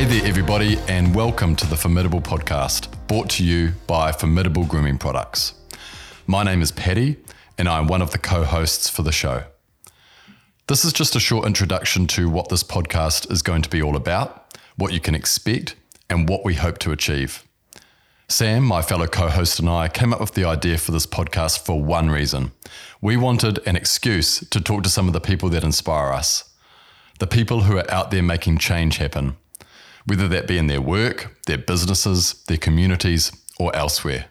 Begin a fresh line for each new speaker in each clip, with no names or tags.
everybody, and welcome to the Formidable Podcast, brought to you by Formidable Grooming Products. My name is Paddy, and I'm one of the co hosts for the show. This is just a short introduction to what this podcast is going to be all about, what you can expect, and what we hope to achieve. Sam, my fellow co host, and I came up with the idea for this podcast for one reason. We wanted an excuse to talk to some of the people that inspire us, the people who are out there making change happen, whether that be in their work, their businesses, their communities, or elsewhere.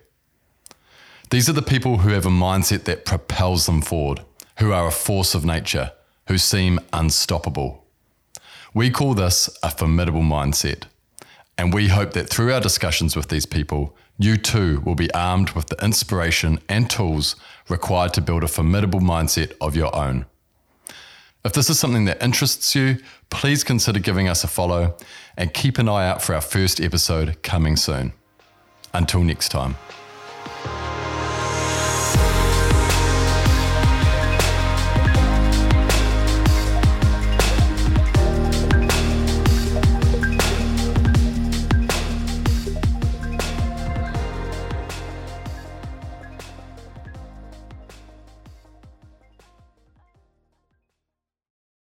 These are the people who have a mindset that propels them forward, who are a force of nature, who seem unstoppable. We call this a formidable mindset. And we hope that through our discussions with these people, you too will be armed with the inspiration and tools required to build a formidable mindset of your own. If this is something that interests you, please consider giving us a follow and keep an eye out for our first episode coming soon. Until next time.